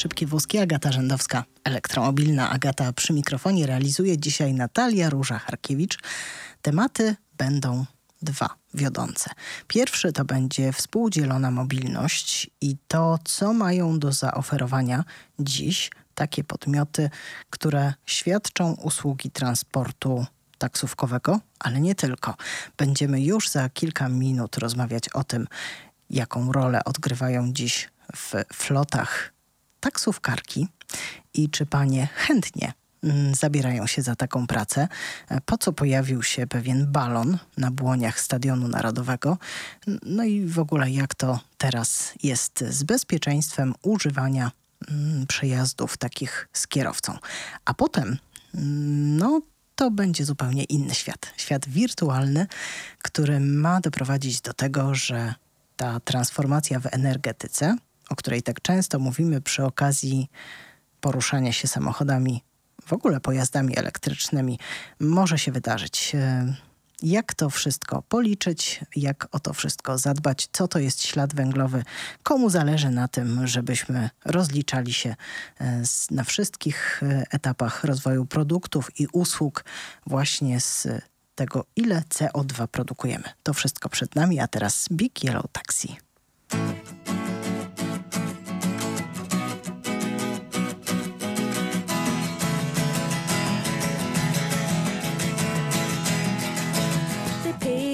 Szybkie wózki, Agata Rzędowska, elektromobilna. Agata przy mikrofonie realizuje dzisiaj Natalia Róża-Harkiewicz. Tematy będą dwa wiodące. Pierwszy to będzie współdzielona mobilność i to, co mają do zaoferowania dziś takie podmioty, które świadczą usługi transportu taksówkowego, ale nie tylko. Będziemy już za kilka minut rozmawiać o tym, jaką rolę odgrywają dziś w flotach taksówkarki i czy panie chętnie mm, zabierają się za taką pracę, po co pojawił się pewien balon na błoniach Stadionu Narodowego, no i w ogóle jak to teraz jest z bezpieczeństwem używania mm, przejazdów takich z kierowcą. A potem, mm, no to będzie zupełnie inny świat. Świat wirtualny, który ma doprowadzić do tego, że ta transformacja w energetyce, o której tak często mówimy przy okazji poruszania się samochodami, w ogóle pojazdami elektrycznymi, może się wydarzyć. Jak to wszystko policzyć, jak o to wszystko zadbać, co to jest ślad węglowy, komu zależy na tym, żebyśmy rozliczali się e, na wszystkich e, etapach rozwoju produktów i usług właśnie z tego, ile CO2 produkujemy. To wszystko przed nami, a teraz Big Yellow Taxi.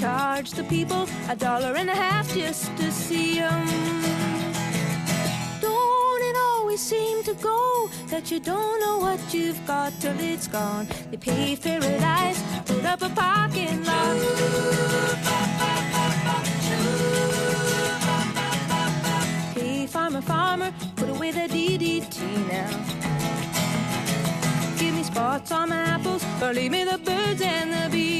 Charged the people a dollar and a half just to see them. Don't it always seem to go that you don't know what you've got till it's gone? They pay paved paradise, put up a parking lot. Hey, farmer, farmer, put away the DDT now. Give me spots on my apples, but leave me the birds and the bees.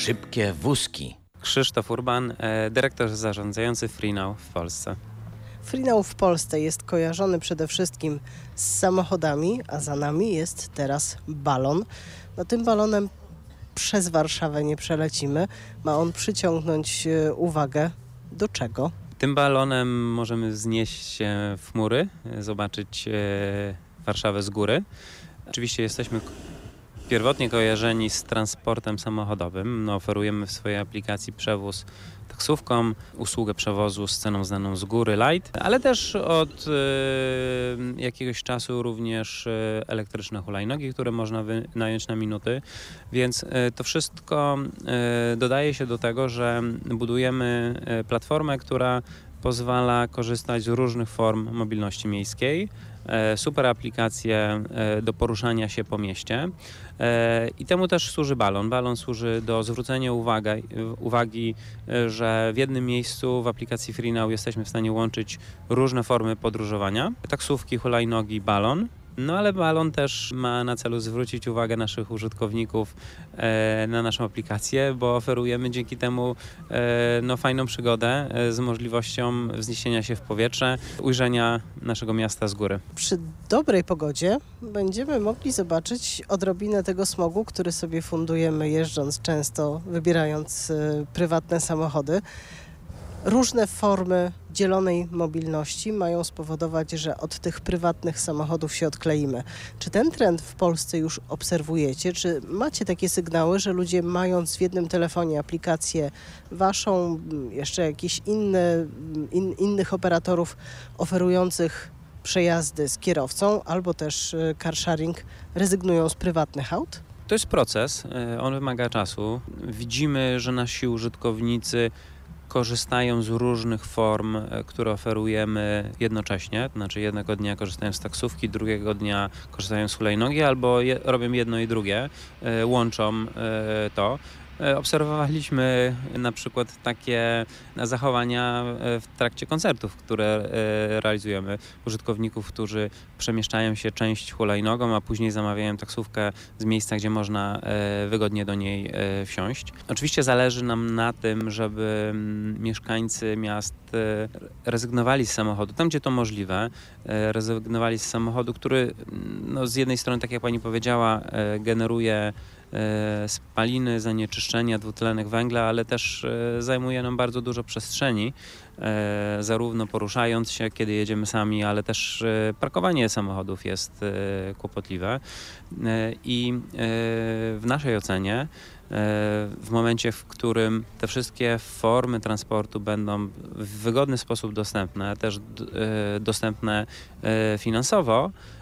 Szybkie wózki. Krzysztof Urban, e, dyrektor zarządzający FreeNow w Polsce. Freenow w Polsce jest kojarzony przede wszystkim z samochodami, a za nami jest teraz balon. No tym balonem przez Warszawę nie przelecimy. Ma on przyciągnąć e, uwagę do czego? Tym balonem możemy wznieść się w chmury, e, zobaczyć Warszawę z góry. Oczywiście jesteśmy pierwotnie kojarzeni z transportem samochodowym. No, oferujemy w swojej aplikacji przewóz taksówką, usługę przewozu z ceną znaną z góry light, ale też od e, jakiegoś czasu również e, elektryczne hulajnogi, które można wynająć na minuty. Więc e, to wszystko dodaje się do tego, że budujemy platformę, która pozwala korzystać z różnych form mobilności miejskiej. E, Super aplikacje e, do poruszania się po mieście. E, I temu też służy balon. Balon służy do zwrócenia uwaga, uwagi, że w jednym miejscu w aplikacji FreeNow jesteśmy w stanie łączyć różne formy podróżowania. Taksówki, hulajnogi, balon. No ale balon też ma na celu zwrócić uwagę naszych użytkowników e, na naszą aplikację, bo oferujemy dzięki temu e, no, fajną przygodę e, z możliwością wzniesienia się w powietrze, ujrzenia naszego miasta z góry. Przy dobrej pogodzie będziemy mogli zobaczyć odrobinę tego smogu, który sobie fundujemy jeżdżąc często, wybierając prywatne samochody. Różne formy dzielonej mobilności mają spowodować, że od tych prywatnych samochodów się odkleimy. Czy ten trend w Polsce już obserwujecie? Czy macie takie sygnały, że ludzie mając w jednym telefonie aplikację waszą, jeszcze jakiś inny, in, innych operatorów oferujących przejazdy z kierowcą albo też y, car sharing rezygnują z prywatnych aut? To jest proces, e, on wymaga czasu. Widzimy, że nasi użytkownicy korzystają z różnych form, e, które oferujemy jednocześnie. To znaczy jednego dnia korzystają z taksówki, drugiego dnia korzystają z hulajnogi albo je, robią jedno i drugie, e, łączą e, to. E, Obserwowaliśmy na przykład takie zachowania e, w trakcie koncertów, które e, realizujemy. Użytkowników, którzy przemieszczają się część hulajnogą, a później zamawiają taksówkę z miejsca, gdzie można e, wygodnie do niej e, wsiąść. Oczywiście zależy nam na tym, żeby mm, mieszkańcy miast e, rezygnowali z samochodu, tam gdzie to możliwe, e, rezygnowali z samochodu, który mm, no, z jednej strony, tak jak pani powiedziała, e, generuje e, spaliny, zanieczyszczenia, dwutlenek węgla, ale też e, zajmuje nam bardzo dużo przestrzeni, e, zarówno poruszając się, kiedy jedziemy sami, ale też e, parkowanie samochodów jest e, kłopotliwe. E, I e, w naszej ocenie, e, w momencie, w którym te wszystkie formy transportu będą w wygodny sposób dostępne, też e, dostępne e, finansowo, e,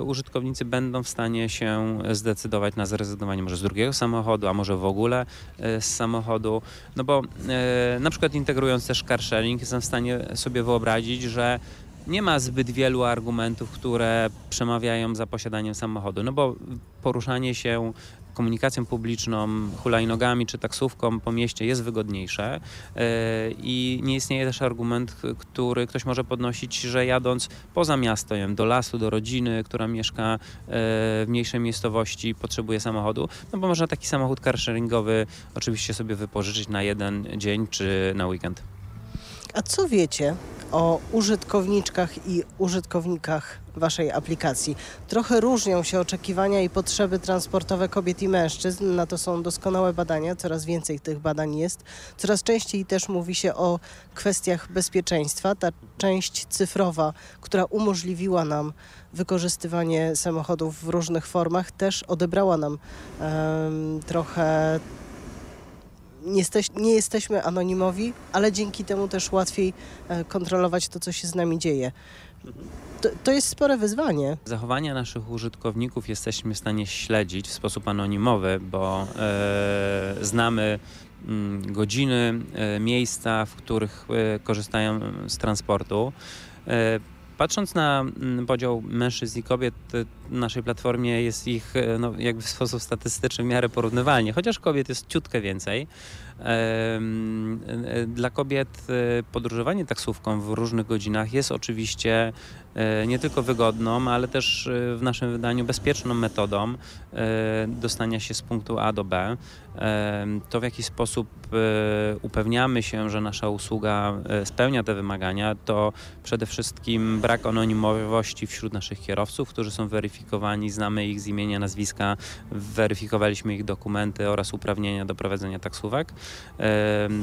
użytkownicy będą w stanie się zdecydować na zrezygnowanie może z drugiego samochodu, a może w ogóle e, z samochodu. No bo e, na przykład integrując też car sharing, jestem w stanie sobie wyobrazić, że nie ma zbyt wielu argumentów, które przemawiają za posiadaniem samochodu. No bo poruszanie się komunikacją publiczną, hulajnogami czy taksówką po mieście jest wygodniejsze e, i nie istnieje też argument, który ktoś może podnosić, że jadąc poza miasto, do lasu, do rodziny, która mieszka e, w mniejszej miejscowości, potrzebuje samochodu, no bo można taki samochód carsharingowy oczywiście sobie wypożyczyć na jeden dzień czy na weekend. A co wiecie o użytkowniczkach i użytkownikach waszej aplikacji? Trochę różnią się oczekiwania i potrzeby transportowe kobiet i mężczyzn. Na to są doskonałe badania, coraz więcej tych badań jest. Coraz częściej też mówi się o kwestiach bezpieczeństwa. Ta część cyfrowa, która umożliwiła nam wykorzystywanie samochodów w różnych formach, też odebrała nam em, trochę nie, jesteś, nie jesteśmy anonimowi, ale dzięki temu też łatwiej e, kontrolować to, co się z nami dzieje. To, to jest spore wyzwanie. Zachowania naszych użytkowników jesteśmy w stanie śledzić w sposób anonimowy, bo e, znamy mm, godziny, e, miejsca, w których e, korzystają z transportu. E, Patrząc na mm, podział mężczyzn i kobiet e, w naszej platformie jest ich e, no, jakby w sposób statystyczny w miarę porównywalnie, chociaż kobiet jest ciutkę więcej. E, Dla kobiet e, podróżowanie taksówką w różnych godzinach jest oczywiście e, nie tylko wygodną, ale też w naszym wydaniu bezpieczną metodą dostania się z punktu A do B. To w jaki sposób upewniamy się, że nasza usługa spełnia te wymagania, to przede wszystkim brak anonimowości wśród naszych kierowców, którzy są weryfikowani, znamy ich z imienia, nazwiska, weryfikowaliśmy ich dokumenty oraz uprawnienia do prowadzenia taksówek.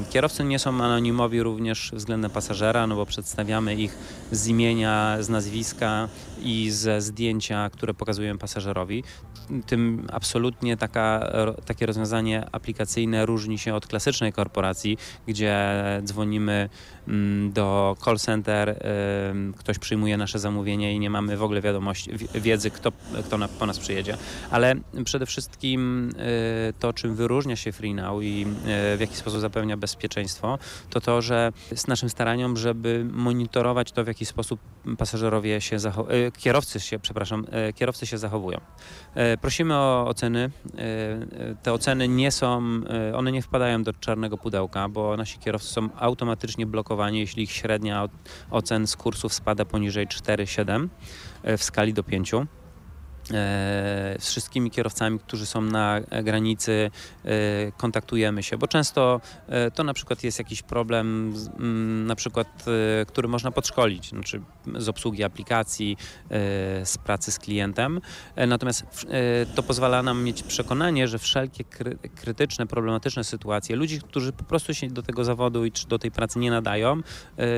Kierowcy nie są anonimowi również względem pasażera, no bo przedstawiamy ich z imienia, z nazwiska i ze zdjęcia, które pokazujemy pasażerowi. Tym absolutnie taka, takie rozwiązanie aplikacyjne różni się od klasycznej korporacji, gdzie dzwonimy do call center, em, ktoś przyjmuje nasze zamówienie i nie mamy w ogóle wiadomości, wi- wiedzy, kto, kto na, po nas przyjedzie. Ale przede wszystkim e, to, czym wyróżnia się FreeNow i e, w jaki sposób zapewnia bezpieczeństwo, to to, że z naszym staraniem, żeby monitorować to, w jaki sposób pasażerowie się kierowcy się, przepraszam, kierowcy się zachowują. E, Prosimy o oceny. E, Te oceny nie są, e, one nie wpadają do czarnego pudełka, bo nasi kierowcy są automatycznie blokowani, jeśli ich średnia ocen z kursów spada poniżej 4,7 e, w skali do 5. E, z wszystkimi kierowcami, którzy są na granicy, e, kontaktujemy się, bo często e, to na przykład jest jakiś problem, mm, na przykład, który można podszkolić, znaczy z obsługi aplikacji, z pracy z klientem. Natomiast to pozwala nam mieć przekonanie, że wszelkie kry, krytyczne, problematyczne sytuacje, ludzi, którzy po prostu się do tego zawodu i czy do tej pracy nie nadają,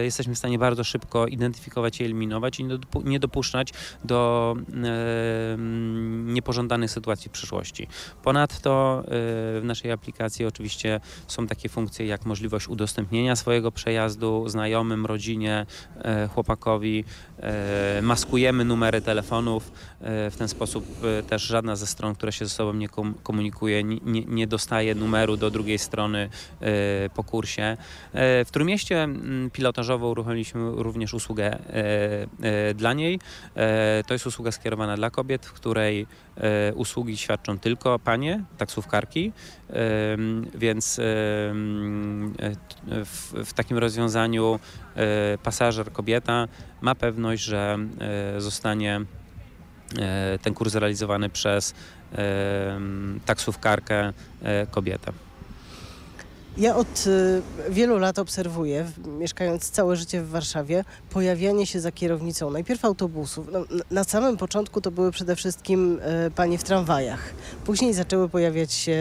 jesteśmy w stanie bardzo szybko identyfikować i eliminować i nie dopu- nie dopuszczać do mm, niepożądanych sytuacji w przyszłości. Ponadto e, w naszej aplikacji oczywiście są takie funkcje jak możliwość udostępnienia swojego przejazdu znajomym, rodzinie, e, chłopakowi. E, Maskujemy numery telefonów. W ten sposób też żadna ze stron, która się ze sobą nie kom- komunikuje, nie, nie- dostaje numeru do drugiej strony po kursie. W Trójmieście mm, pilotażowo uruchomiliśmy również usługę dla niej. To jest usługa skierowana dla kobiet, w której e, usługi świadczą tylko panie, taksówkarki, Em, więc e, w, takim rozwiązaniu e, pasażer, kobieta ma pewność, że e, zostanie e, ten kurs zrealizowany przez taksówkarkę e, kobietę. Ja od y, wielu lat obserwuję, mieszkając całe życie w Warszawie, pojawianie się za kierownicą najpierw autobusów. No, na samym początku to były przede wszystkim y, panie w tramwajach. Później zaczęły pojawiać się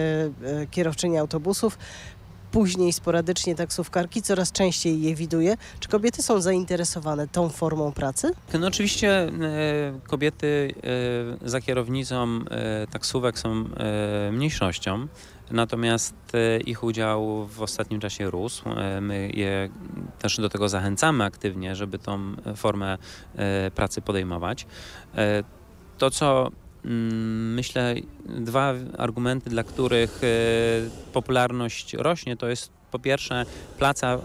y, kierowczynie autobusów. Później sporadycznie taksówkarki, coraz częściej je widuję. Czy kobiety są zainteresowane tą formą pracy? No oczywiście e, kobiety e, za kierownicą e, taksówek są mniejszością, natomiast e, ich udział w ostatnim czasie rósł. E, my je też do tego zachęcamy aktywnie, żeby tą formę e, pracy podejmować. To, co mm, myślę, dwa argumenty, dla których popularność rośnie, to jest po pierwsze praca,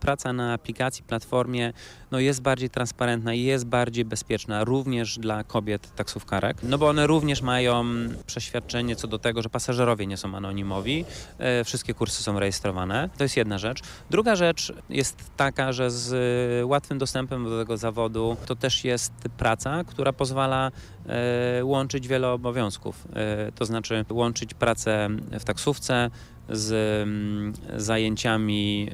praca na aplikacji, platformie no jest bardziej transparentna i jest bardziej bezpieczna również dla kobiet taksówkarek, no bo one również mają przeświadczenie co do tego, że pasażerowie nie są anonimowi, e, wszystkie kursy są rejestrowane. To jest jedna rzecz. Druga rzecz jest taka, że z łatwym dostępem do tego zawodu to też jest praca, która pozwala e, łączyć wiele obowiązków. E, to znaczy łączyć pracę w taksówce z mm, zajęciami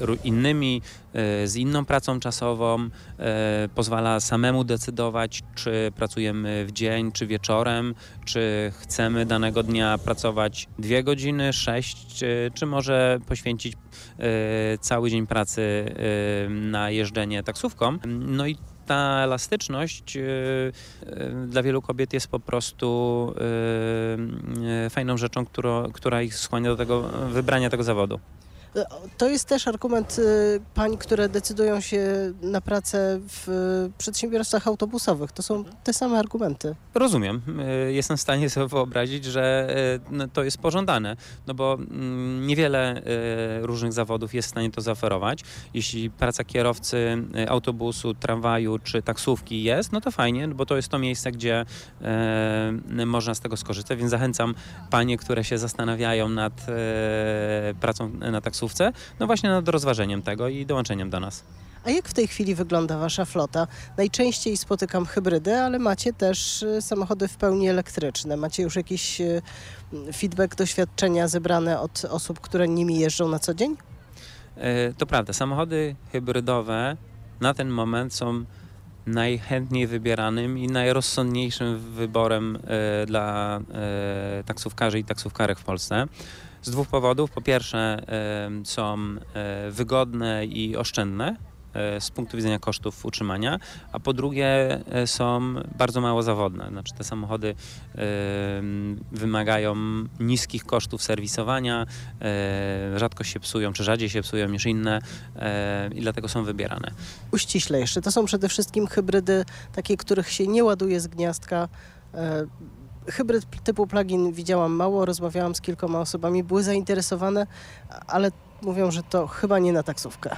e, innymi, e, z inną pracą czasową, e, pozwala samemu decydować, czy pracujemy w dzień, czy wieczorem, czy chcemy danego dnia pracować dwie godziny, sześć, czy, czy może poświęcić cały dzień pracy na jeżdżenie taksówką. No i ta elastyczność e, e, dla wielu kobiet jest po prostu e, fajną rzeczą, która ich skłania do tego wybrania tego zawodu. To jest też argument y, pań, które decydują się na pracę w y, przedsiębiorstwach autobusowych. To są te same argumenty. Rozumiem. Y, Jestem w stanie sobie wyobrazić, że no, to jest pożądane, no bo mm, niewiele różnych zawodów jest w stanie to zaoferować. Jeśli praca kierowcy autobusu, tramwaju czy taksówki jest, no to fajnie, bo to jest to miejsce, gdzie można z tego skorzystać, więc zachęcam panie, które się zastanawiają nad pracą na taksówce, no właśnie nad rozważeniem tego i dołączeniem do nas. A jak w tej chwili wygląda wasza flota? Najczęściej spotykam hybrydy, ale macie też y, samochody w pełni elektryczne. Macie już jakiś y, feedback, doświadczenia zebrane od osób, które nimi jeżdżą na co dzień? E, To prawda, samochody hybrydowe na ten moment są najchętniej wybieranym i najrozsądniejszym wyborem e, dla e, taksówkarzy i taksówkarek w Polsce. Z dwóch powodów. Po pierwsze, są e, wygodne i oszczędne e, z punktu widzenia kosztów utrzymania, a po drugie e, są bardzo mało zawodne. Znaczy te samochody wymagają niskich kosztów serwisowania, rzadko się psują, czy rzadziej się psują niż inne i dlatego są wybierane. Uściśle jeszcze. To są przede wszystkim hybrydy, takie, których się nie ładuje z gniazdka. Hybryd typu plug-in widziałam mało, rozmawiałam z kilkoma osobami, były zainteresowane, ale mówią, że to chyba nie na taksówkę.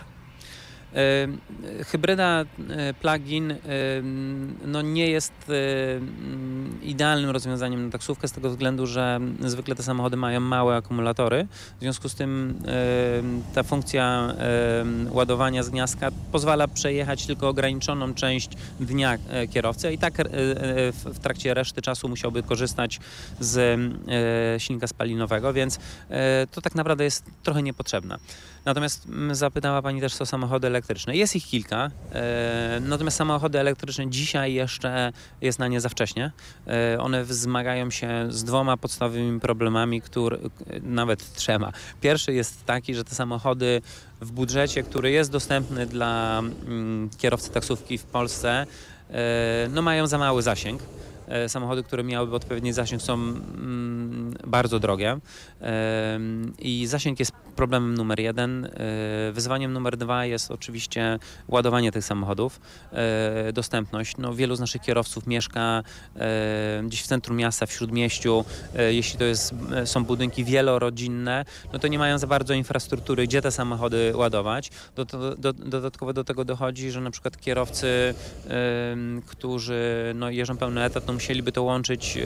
Hybryda e, plug-in no nie jest e, mm, idealnym rozwiązaniem na taksówkę z tego względu, że zwykle te samochody mają małe akumulatory. W związku z tym ta funkcja ładowania z gniazdka pozwala przejechać tylko ograniczoną część dnia e, kierowcy i tak w trakcie reszty czasu musiałby korzystać z silnika spalinowego, więc to tak naprawdę jest trochę niepotrzebne. Natomiast mm, zapytała Pani też o samochody elektryczne. Jest ich kilka, e, natomiast samochody elektryczne dzisiaj jeszcze jest na nie za wcześnie. E, one zmagają się z dwoma podstawowymi problemami, które, nawet trzema. Pierwszy jest taki, że te samochody w budżecie, który jest dostępny dla mm, kierowcy taksówki w Polsce, e, no mają za mały zasięg. E, Samochody, które miałyby odpowiedni zasięg są mm, bardzo drogie Em, i zasięg jest problemem numer jeden. E, Wyzwaniem numer dwa jest oczywiście ładowanie tych samochodów, e, dostępność. No, wielu z naszych kierowców mieszka e, gdzieś w centrum miasta, w śródmieściu. E, Jeśli to jest, e, są budynki wielorodzinne, no to nie mają za bardzo infrastruktury, gdzie te samochody ładować. Do, do, do, dodatkowo do tego dochodzi, że na przykład kierowcy, którzy no, jeżdżą pełny etat, no, musieliby to łączyć,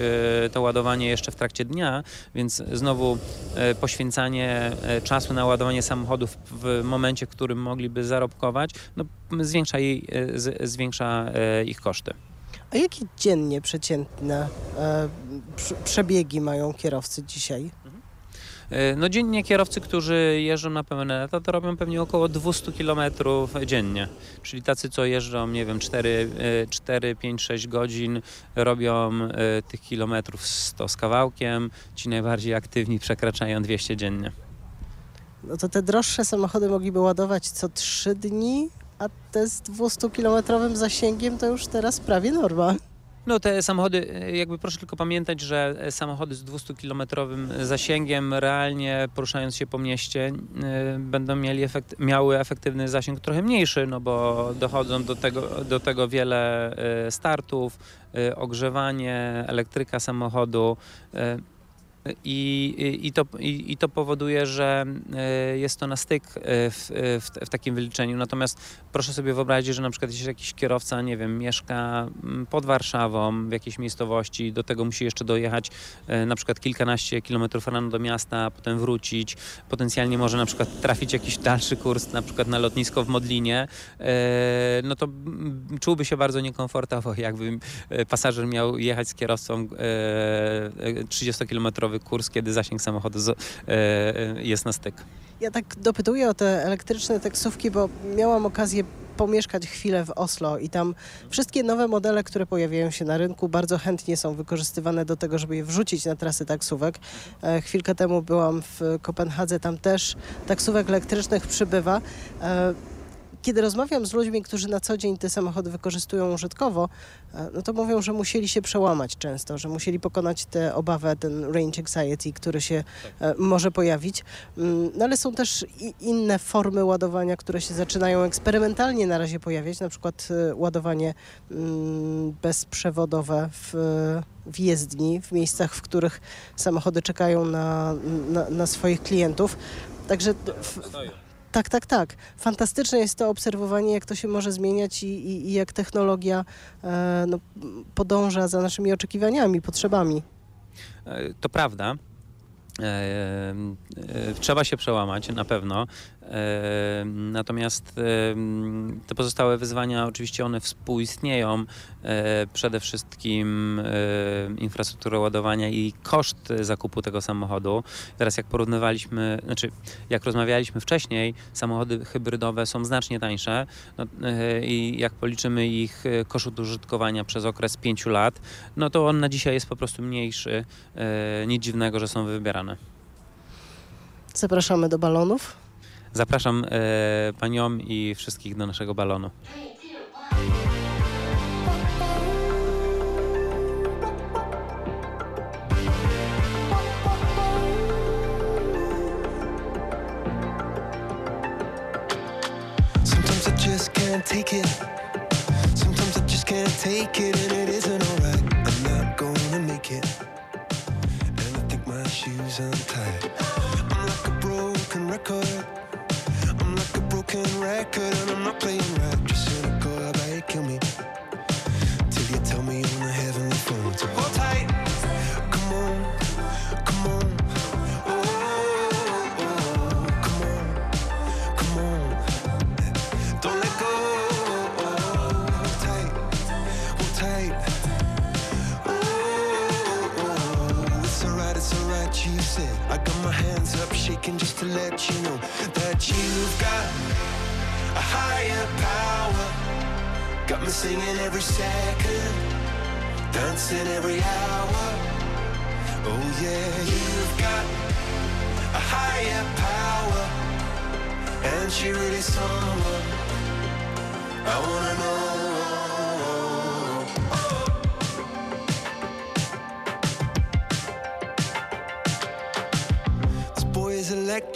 e, to ładowanie jeszcze w trakcie dnia, więc znowu e, poświęcanie e, czasu na ładowanie samochodów w momencie, w którym mogliby zarobkować, no, zwiększa, jej, zwiększa ich koszty. A jakie dziennie przeciętne prze- przebiegi mają kierowcy dzisiaj? E, No dziennie kierowcy, którzy jeżdżą na pełny etat, to robią pewnie około 200 km dziennie. Czyli tacy, co jeżdżą, nie wiem, 4, 4 5, 6 godzin, robią e, tych kilometrów 100 z kawałkiem. Ci najbardziej aktywni przekraczają 200 dziennie. No to te droższe samochody mogliby ładować co trzy dni, a te z 200-kilometrowym zasięgiem to już teraz prawie norma. No te samochody, e, jakby proszę tylko pamiętać, że e, samochody z 200-kilometrowym zasięgiem realnie poruszając się po mieście e, będą mieli efekt, miały efektywny zasięg trochę mniejszy, no bo dochodzą do tego, do tego wiele e, startów, e, ogrzewanie, elektryka samochodu. e, I, i, to, i, I to powoduje, że e, jest to na styk e, w, w, w takim wyliczeniu. Natomiast proszę sobie wyobrazić, że na przykład jeśli jakiś kierowca, nie wiem, mieszka mm, pod Warszawą w jakiejś miejscowości, do tego musi jeszcze dojechać e, na przykład kilkanaście kilometrów rano do miasta, potem wrócić, potencjalnie może na przykład trafić jakiś dalszy kurs, na przykład na lotnisko w Modlinie, e, no to mm, czułby się bardzo niekomfortowo, jakby e, pasażer miał jechać z kierowcą e, e, 30-kilometrowy kurs, kiedy zasięg samochodu jest na styk. Ja tak dopytuję o te elektryczne taksówki, bo miałam okazję pomieszkać chwilę w Oslo i tam wszystkie nowe modele, które pojawiają się na rynku, bardzo chętnie są wykorzystywane do tego, żeby je wrzucić na trasy taksówek. E, chwilkę temu byłam w Kopenhadze, tam też taksówek elektrycznych przybywa. Kiedy rozmawiam z ludźmi, którzy na co dzień te samochody wykorzystują użytkowo, e, no to mówią, że musieli się przełamać często, że musieli pokonać tę obawę, ten range anxiety, który się e, może pojawić. Mm, No ale są też inne formy ładowania, które się zaczynają eksperymentalnie na razie pojawiać, na przykład e, ładowanie mm, bezprzewodowe w, w jezdni, w miejscach, w których samochody czekają na, na, na swoich klientów. Także w, tak, tak, tak. Fantastyczne jest to obserwowanie, jak to się może zmieniać i, i, i jak technologia e, no, podąża za naszymi oczekiwaniami, potrzebami. E, To prawda. E, e, Trzeba się przełamać na pewno. Natomiast te pozostałe wyzwania, oczywiście one współistnieją. E, Przede wszystkim e, infrastruktura ładowania i koszt zakupu tego samochodu. Teraz jak porównywaliśmy, znaczy jak rozmawialiśmy wcześniej, samochody hybrydowe są znacznie tańsze no, e, i jak policzymy ich koszt użytkowania przez okres 5 lat, no to on na dzisiaj jest po prostu mniejszy. Nic dziwnego, że są wybierane. Zapraszamy do balonów. Zapraszam e, panią i wszystkich do naszego balonu. Take it. Sometimes I just can't take it, and it isn't alright. I'm not gonna make it. And I think my shoes untied. I'm like a broken record. Broken record and I'm not playing right. Just cynical, bet you kill me. Hands just to let you know that you've got a higher power. Got me singing every second, dancing every hour. Oh yeah, you've got a higher power, and she really someone I wanna know.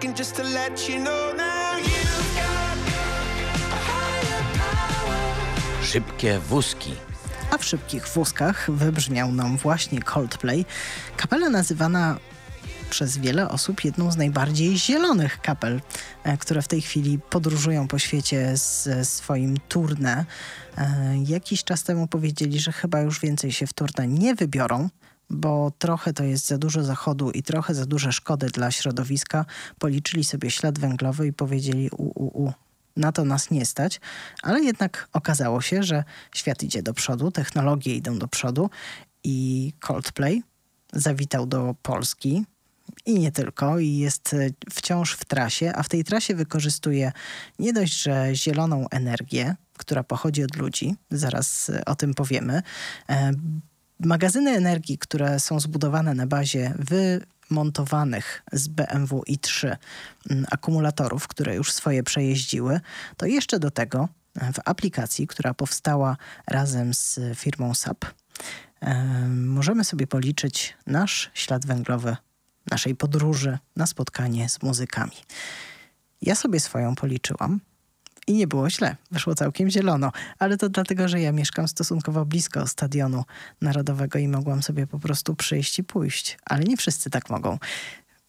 Shaking just to let you know now. You've got a higher power. Szybkie wózki. A w szybkich wózkach wybrzmiał nam właśnie Coldplay. Kapela nazywana przez wiele osób jedną z najbardziej zielonych kapel, e, które w tej chwili podróżują po świecie z swoim tournée. E, Jakiś czas temu powiedzieli, że chyba już więcej się w tournée nie wybiorą, bo trochę to jest za dużo zachodu i trochę za duże szkody dla środowiska. Policzyli sobie ślad węglowy i powiedzieli u, u, u. Na to nas nie stać, ale jednak okazało się, że świat idzie do przodu, technologie idą do przodu i Coldplay zawitał do Polski i nie tylko, i jest e, wciąż w trasie, a w tej trasie wykorzystuje nie dość, że zieloną energię, która pochodzi od ludzi, zaraz e, o tym powiemy, e, magazyny energii, które są zbudowane na bazie wymontowanych z BMW i3 mm, akumulatorów, które już swoje przejeździły, to jeszcze do tego e, w aplikacji, która powstała razem z firmą SAP, e, możemy sobie policzyć nasz ślad węglowy naszej podróży na spotkanie z muzykami. Ja sobie swoją policzyłam i nie było źle. Wyszło całkiem zielono, ale to dlatego, że ja mieszkam stosunkowo blisko stadionu narodowego i mogłam sobie po prostu przyjść i pójść. Ale nie wszyscy tak mogą.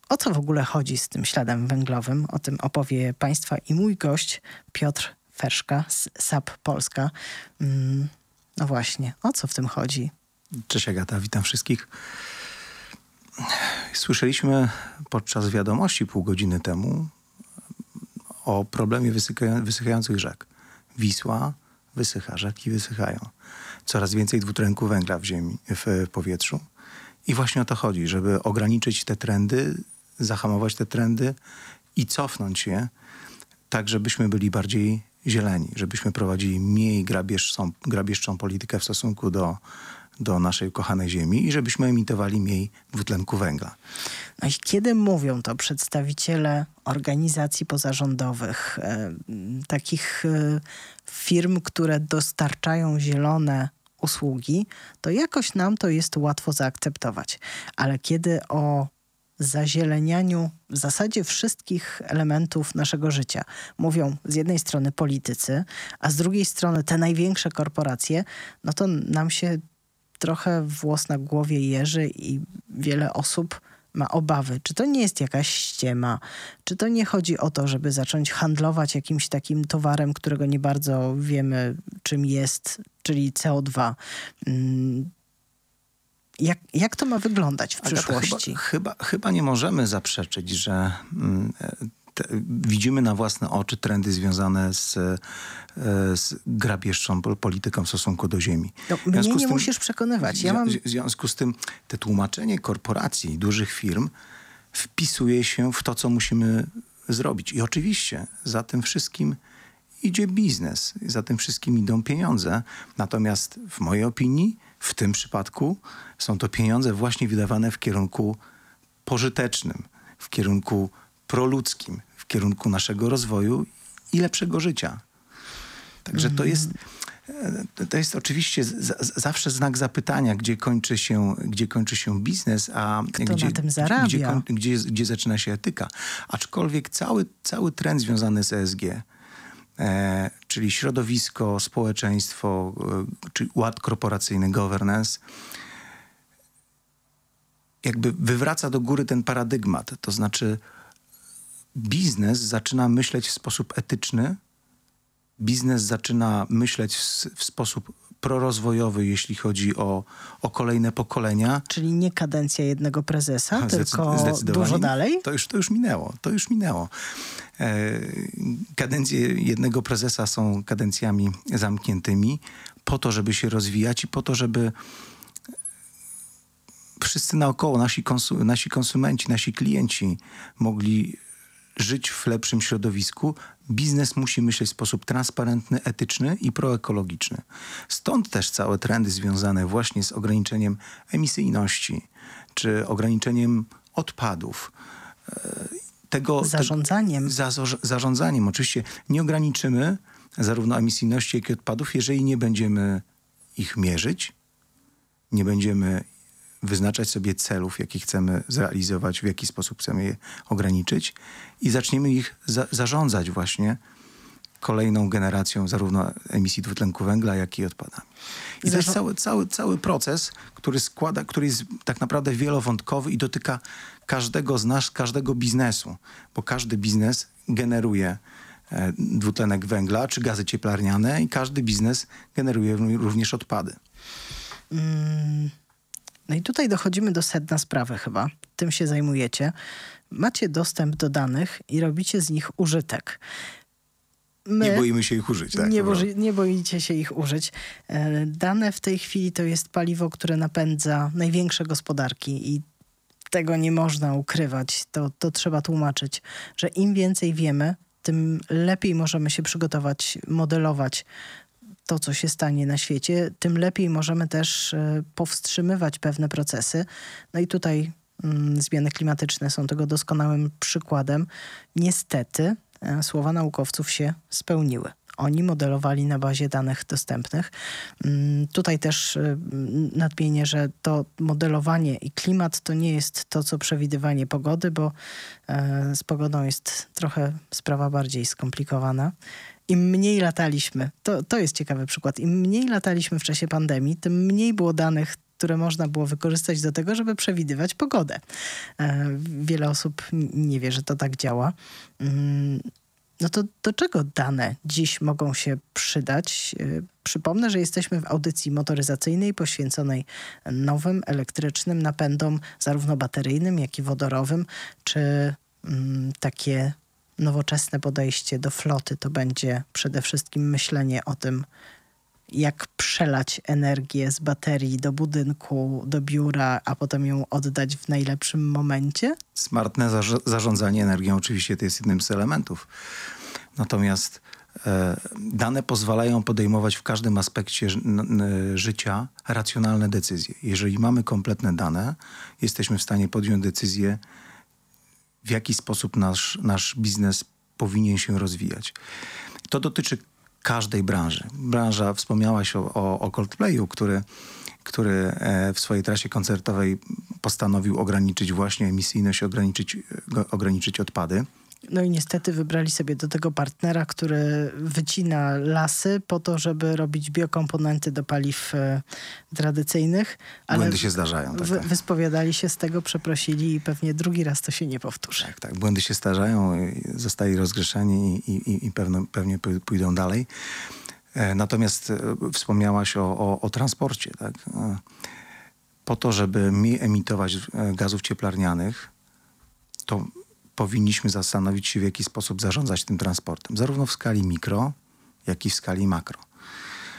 O co w ogóle chodzi z tym śladem węglowym? O tym opowie Państwa i mój gość Piotr Ferszka z SAP Polska. Mm, no właśnie, o co w tym chodzi? Cześć Agata, witam wszystkich. Słyszeliśmy podczas wiadomości pół godziny temu o problemie wysycha- wysychających rzek. Wisła wysycha, rzeki wysychają. Coraz więcej dwutlenku węgla w ziemi, w powietrzu. I właśnie o to chodzi, żeby ograniczyć te trendy, zahamować te trendy i cofnąć je, tak żebyśmy byli bardziej zieleni, żebyśmy prowadzili mniej grabieżczą, grabieżczą politykę w stosunku do, do naszej kochanej ziemi i żebyśmy emitowali mniej dwutlenku węgla. No i kiedy mówią to przedstawiciele organizacji pozarządowych, e, takich e, firm, które dostarczają zielone usługi, to jakoś nam to jest łatwo zaakceptować. Ale kiedy o zazielenianiu w zasadzie wszystkich elementów naszego życia mówią z jednej strony politycy, a z drugiej strony te największe korporacje, no to nam się trochę włos na głowie jeży i wiele osób ma obawy. Czy to nie jest jakaś ściema? Czy to nie chodzi o to, żeby zacząć handlować jakimś takim towarem, którego nie bardzo wiemy, czym jest, czyli CO2? Mm, Jak, jak to ma wyglądać w Agata, przyszłości? Chyba, chyba, chyba nie możemy zaprzeczyć, że mm, te, widzimy na własne oczy trendy związane z, e, z grabieżczą pol- polityką w stosunku do ziemi. No, mnie nie tym- musisz przekonywać. Ja w, mam w związku z tym te tłumaczenie korporacji, dużych firm wpisuje się w to, co musimy zrobić. I oczywiście za tym wszystkim idzie biznes, za tym wszystkim idą pieniądze. Natomiast w mojej opinii, w tym przypadku, są to pieniądze właśnie wydawane w kierunku pożytecznym, w kierunku proludzkim, kierunku naszego rozwoju i lepszego życia. Także to jest, e, to jest oczywiście z, zawsze znak zapytania, gdzie kończy się, gdzie kończy się biznes, a Kto gdzie, na tym zarabia? Gdzie, gdzie, gdzie zaczyna się etyka. Aczkolwiek cały, cały trend związany z ESG, e, czyli środowisko, społeczeństwo, e, czy ład korporacyjny, governance, jakby wywraca do góry ten paradygmat. To znaczy biznes zaczyna myśleć w sposób etyczny, biznes zaczyna myśleć w, w sposób prorozwojowy, jeśli chodzi o, o kolejne pokolenia. Czyli nie kadencja jednego prezesa, Zdecyd- tylko dużo dalej? To już, to już minęło, to już minęło. E, kadencje jednego prezesa są kadencjami zamkniętymi po to, żeby się rozwijać i po to, żeby wszyscy naokoło, nasi, konsu- nasi konsumenci, nasi klienci mogli żyć w lepszym środowisku, biznes musi myśleć w sposób transparentny, etyczny i proekologiczny. Stąd też całe trendy związane właśnie z ograniczeniem emisyjności czy ograniczeniem odpadów. E, Tego, Zarządzaniem. Te, za, zarządzaniem. Oczywiście nie ograniczymy zarówno emisyjności, jak i odpadów, jeżeli nie będziemy ich mierzyć, nie będziemy wyznaczać sobie celów, jakie chcemy zrealizować, w jaki sposób chcemy je ograniczyć i zaczniemy ich za zarządzać właśnie kolejną generacją zarówno emisji dwutlenku węgla, jak i odpadami. I to jest cały, cały, cały proces, który składa, który jest tak naprawdę wielowątkowy i dotyka każdego z nas, każdego biznesu, bo każdy biznes generuje e, dwutlenek węgla czy gazy cieplarniane i każdy biznes generuje również odpady. No i tutaj dochodzimy do sedna sprawy chyba. Tym się zajmujecie. Macie dostęp do danych i robicie z nich użytek. My, Nie boimy się ich użyć. Tak, nie, boży, nie boicie się ich użyć. E, Dane w tej chwili to jest paliwo, które napędza największe gospodarki i tego nie można ukrywać. To, to trzeba tłumaczyć, że im więcej wiemy, tym lepiej możemy się przygotować, modelować to, co się stanie na świecie, tym lepiej możemy też e, powstrzymywać pewne procesy. No i tutaj mm, zmiany klimatyczne są tego doskonałym przykładem. Niestety e, słowa naukowców się spełniły. Oni modelowali na bazie danych dostępnych. Mm, Tutaj też y, nadmienię, że to modelowanie i klimat to nie jest to, co przewidywanie pogody, bo e, z pogodą jest trochę sprawa bardziej skomplikowana. Im mniej lataliśmy, to, to jest ciekawy przykład, im mniej lataliśmy w czasie pandemii, tym mniej było danych, które można było wykorzystać do tego, żeby przewidywać pogodę. E, Wiele osób nie wie, że to tak działa. Mm, no to do czego dane dziś mogą się przydać? Yy, Przypomnę, że jesteśmy w audycji motoryzacyjnej poświęconej nowym elektrycznym napędom, zarówno bateryjnym, jak i wodorowym. Czy mm, takie nowoczesne podejście do floty to będzie przede wszystkim myślenie o tym, jak przelać energię z baterii do budynku, do biura, a potem ją oddać w najlepszym momencie? Smartne zarz- zarządzanie energią oczywiście to jest jednym z elementów. Natomiast e, dane pozwalają podejmować w każdym aspekcie życia racjonalne decyzje. Jeżeli mamy kompletne dane, jesteśmy w stanie podjąć decyzję, w jaki sposób nasz, nasz biznes powinien się rozwijać. To dotyczy każdej branży. Branża, wspomniałaś o, o, Coldplayu, który, który e, w swojej trasie koncertowej postanowił ograniczyć właśnie emisyjność, ograniczyć, go- ograniczyć odpady. No i niestety wybrali sobie do tego partnera, który wycina lasy po to, żeby robić biokomponenty do paliw e, tradycyjnych. Ale Błędy się zdarzają. Tak, tak. wyspowiadali się z tego, przeprosili i pewnie drugi raz to się nie powtórzy. Tak, tak. Błędy się starzają, i zostali rozgrzeszeni i, i, i pewno, pewnie pó- pójdą dalej. E, Natomiast e, wspomniałaś o, o, o transporcie. Tak? E, po to, żeby mniej emitować e, gazów cieplarnianych, to powinniśmy zastanowić się, w jaki sposób zarządzać tym transportem, zarówno w skali mikro, jak i w skali makro.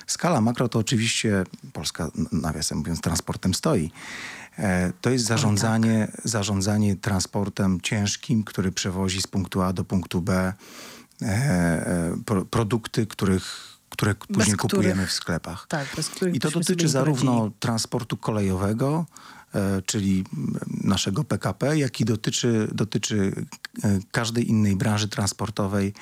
Skala makro to oczywiście, Polska nawiasem mówiąc, transportem stoi. E, To jest zarządzanie, zarządzanie transportem ciężkim, który przewozi z punktu A do punktu B e, e, pro, produkty, których, które później kupujemy których- w sklepach. Tak, bez I to dotyczy zarówno transportu kolejowego, czyli mm, naszego PKP, jak i dotyczy, dotyczy e, każdej innej branży transportowej,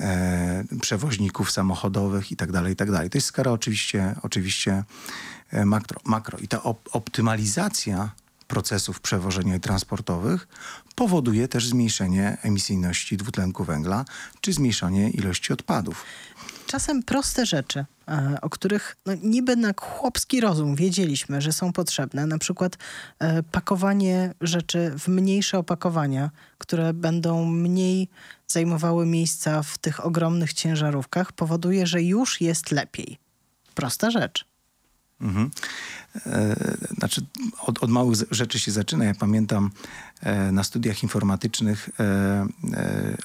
e, przewoźników samochodowych i tak dalej, i tak. To jest skala oczywiście, oczywiście e, makro, makro. I ta op- optymalizacja procesów przewożenia i transportowych powoduje też zmniejszenie emisyjności dwutlenku węgla, czy zmniejszenie ilości odpadów. Czasem proste rzeczy, e, o których no, niby na chłopski rozum wiedzieliśmy, że są potrzebne, na przykład e, pakowanie rzeczy w mniejsze opakowania, które będą mniej zajmowały miejsca w tych ogromnych ciężarówkach, powoduje, że już jest lepiej. Prosta rzecz. Mhm. E, znaczy, od, od małych rzeczy się zaczyna. Ja pamiętam e, na studiach informatycznych e,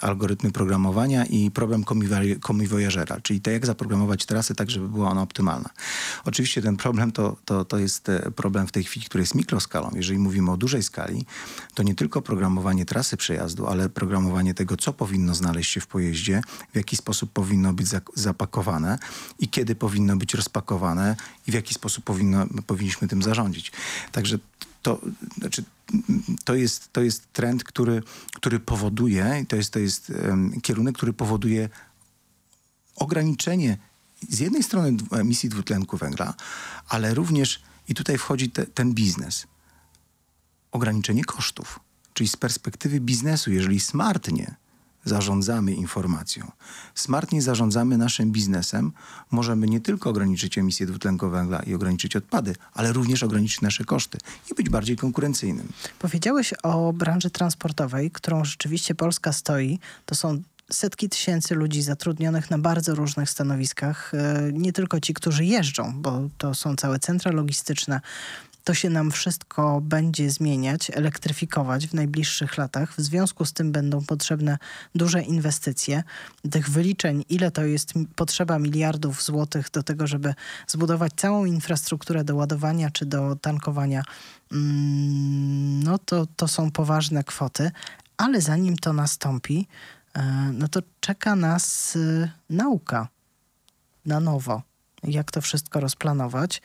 algorytmy programowania i problem komiwojażera, czyli to, jak zaprogramować trasę tak, żeby była ona optymalna. Oczywiście ten problem to, to, to jest problem w tej chwili, który jest mikroskalą. Jeżeli mówimy o dużej skali, to nie tylko programowanie trasy przejazdu, ale programowanie tego, co powinno znaleźć się w pojeździe, w jaki sposób powinno być zapakowane i kiedy powinno być rozpakowane i w jaki sposób powinno, powinniśmy tym zarządzić. Także to, znaczy, to, jest, to jest trend, który, który powoduje, i to jest, to jest em, kierunek, który powoduje ograniczenie z jednej strony emisji dwutlenku węgla, ale również, i tutaj wchodzi te, ten biznes, ograniczenie kosztów. Czyli z perspektywy biznesu, jeżeli smartnie zarządzamy informacją, smartnie zarządzamy naszym biznesem, możemy nie tylko ograniczyć emisję dwutlenku węgla i ograniczyć odpady, ale również ograniczyć nasze koszty i być bardziej konkurencyjnym. Powiedziałeś o branży transportowej, którą rzeczywiście Polska stoi. To są setki tysięcy ludzi zatrudnionych na bardzo różnych stanowiskach. E, Nie tylko ci, którzy jeżdżą, bo to są całe centra logistyczne. To się nam wszystko będzie zmieniać, elektryfikować w najbliższych latach. W związku z tym będą potrzebne duże inwestycje. Tych wyliczeń, ile to jest potrzeba miliardów złotych do tego, żeby zbudować całą infrastrukturę do ładowania czy do tankowania, mm, no to, to są poważne kwoty. Ale zanim to nastąpi, e, no to czeka nas y, nauka na nowo, jak to wszystko rozplanować.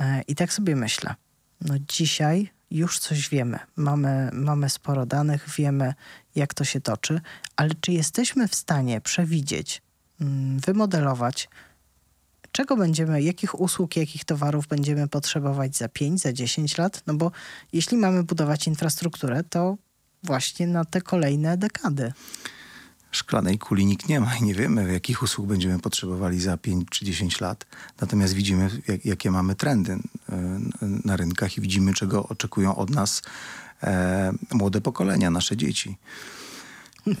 E, I tak sobie myślę, no dzisiaj już coś wiemy. Mamy, mamy sporo danych, wiemy, jak to się toczy, ale czy jesteśmy w stanie przewidzieć, mm, wymodelować, czego będziemy, jakich usług, jakich towarów będziemy potrzebować za 5, za 10 lat? No bo jeśli mamy budować infrastrukturę, to właśnie na te kolejne dekady. Szklanej kuli nikt nie ma i nie wiemy, jakich usług będziemy potrzebowali za 5 czy 10 lat. Natomiast widzimy, jak, jakie mamy trendy e, na rynkach i widzimy, czego oczekują od nas e, młode pokolenia, nasze dzieci.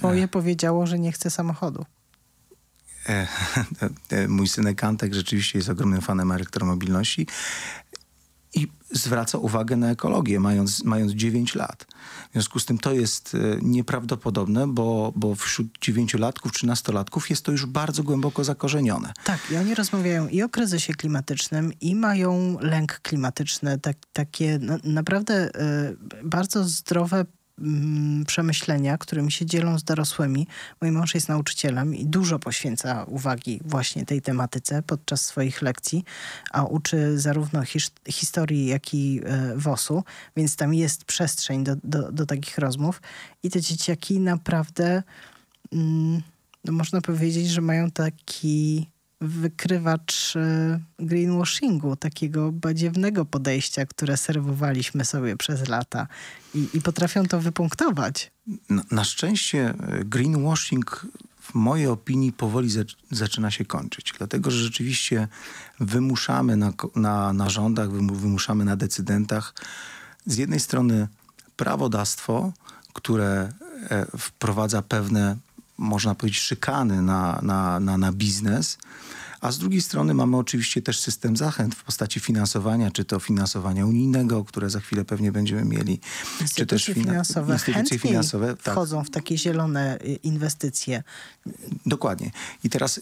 Moje powiedziało, że nie chce samochodu. E, e, mój synek Antek rzeczywiście jest ogromnym fanem elektromobilności i zwraca uwagę na ekologię, mając, mając 9 lat. W związku z tym to jest e, nieprawdopodobne, bo, bo wśród dziewięciolatków czy nastolatków jest to już bardzo głęboko zakorzenione. Tak, i oni rozmawiają i o kryzysie klimatycznym, i mają lęk klimatyczny, tak, takie na, naprawdę y, bardzo zdrowe przemyślenia, którymi się dzielą z dorosłymi. Mój mąż jest nauczycielem i dużo poświęca uwagi właśnie tej tematyce podczas swoich lekcji, a uczy zarówno hisz, historii, jak i e, WOS-u, więc tam jest przestrzeń do, do, do takich rozmów. I te dzieciaki naprawdę, mm, no można powiedzieć, że mają taki wykrywacz e, greenwashingu, takiego badziewnego podejścia, które serwowaliśmy sobie przez lata i, i potrafią to wypunktować. Na, na szczęście e, greenwashing w mojej opinii powoli zac- zaczyna się kończyć. Dlatego, że rzeczywiście wymuszamy na, na, na rządach, wymu- wymuszamy na decydentach z jednej strony prawodawstwo, które e, wprowadza pewne, można powiedzieć, szykany na, na, na, na biznes, A z drugiej strony mamy oczywiście też system zachęt w postaci finansowania, czy to finansowania unijnego, które za chwilę pewnie będziemy mieli, czy też Instytucje fina- finansowe instytucje finansowe. tak. wchodzą w takie zielone y, inwestycje. Dokładnie. I teraz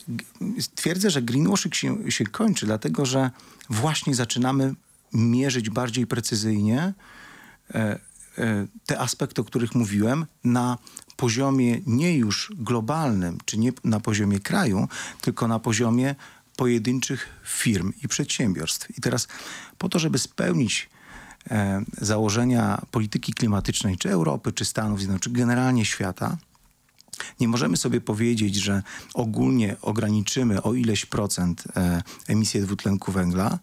twierdzę, że greenwashing się, się kończy, dlatego że właśnie zaczynamy mierzyć bardziej precyzyjnie e, e, te aspekty, o których mówiłem, na poziomie nie już globalnym, czy nie na poziomie kraju, tylko na poziomie pojedynczych firm i przedsiębiorstw. I teraz po to, żeby spełnić e, założenia polityki klimatycznej czy Europy, czy Stanów Zjednoczonych, generalnie świata, nie możemy sobie powiedzieć, że ogólnie ograniczymy o ileś procent e, emisję dwutlenku węgla,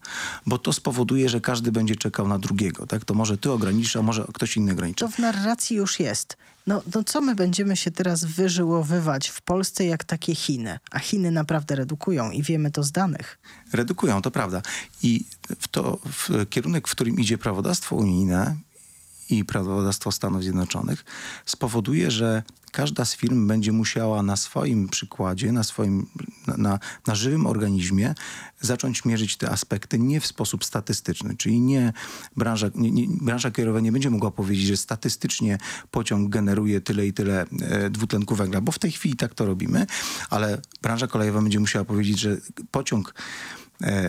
bo to spowoduje, że każdy będzie czekał na drugiego. Tak? To może ty ograniczysz, a może ktoś inny ograniczy. To w narracji już jest. No, no co my będziemy się teraz wyżyłowywać w Polsce jak takie Chiny? A Chiny naprawdę redukują i wiemy to z danych. Redukują, to prawda. I w to w kierunek, w którym idzie prawodawstwo unijne i prawodawstwo Stanów Zjednoczonych, spowoduje, że każda z firm będzie musiała na swoim przykładzie, na swoim, na, na, żywym organizmie zacząć mierzyć te aspekty nie w sposób statystyczny, czyli nie branża, nie, nie, branża kierowa nie będzie mogła powiedzieć, że statystycznie pociąg generuje tyle i tyle e, dwutlenku węgla, bo w tej chwili tak to robimy, ale branża kolejowa będzie musiała powiedzieć, że pociąg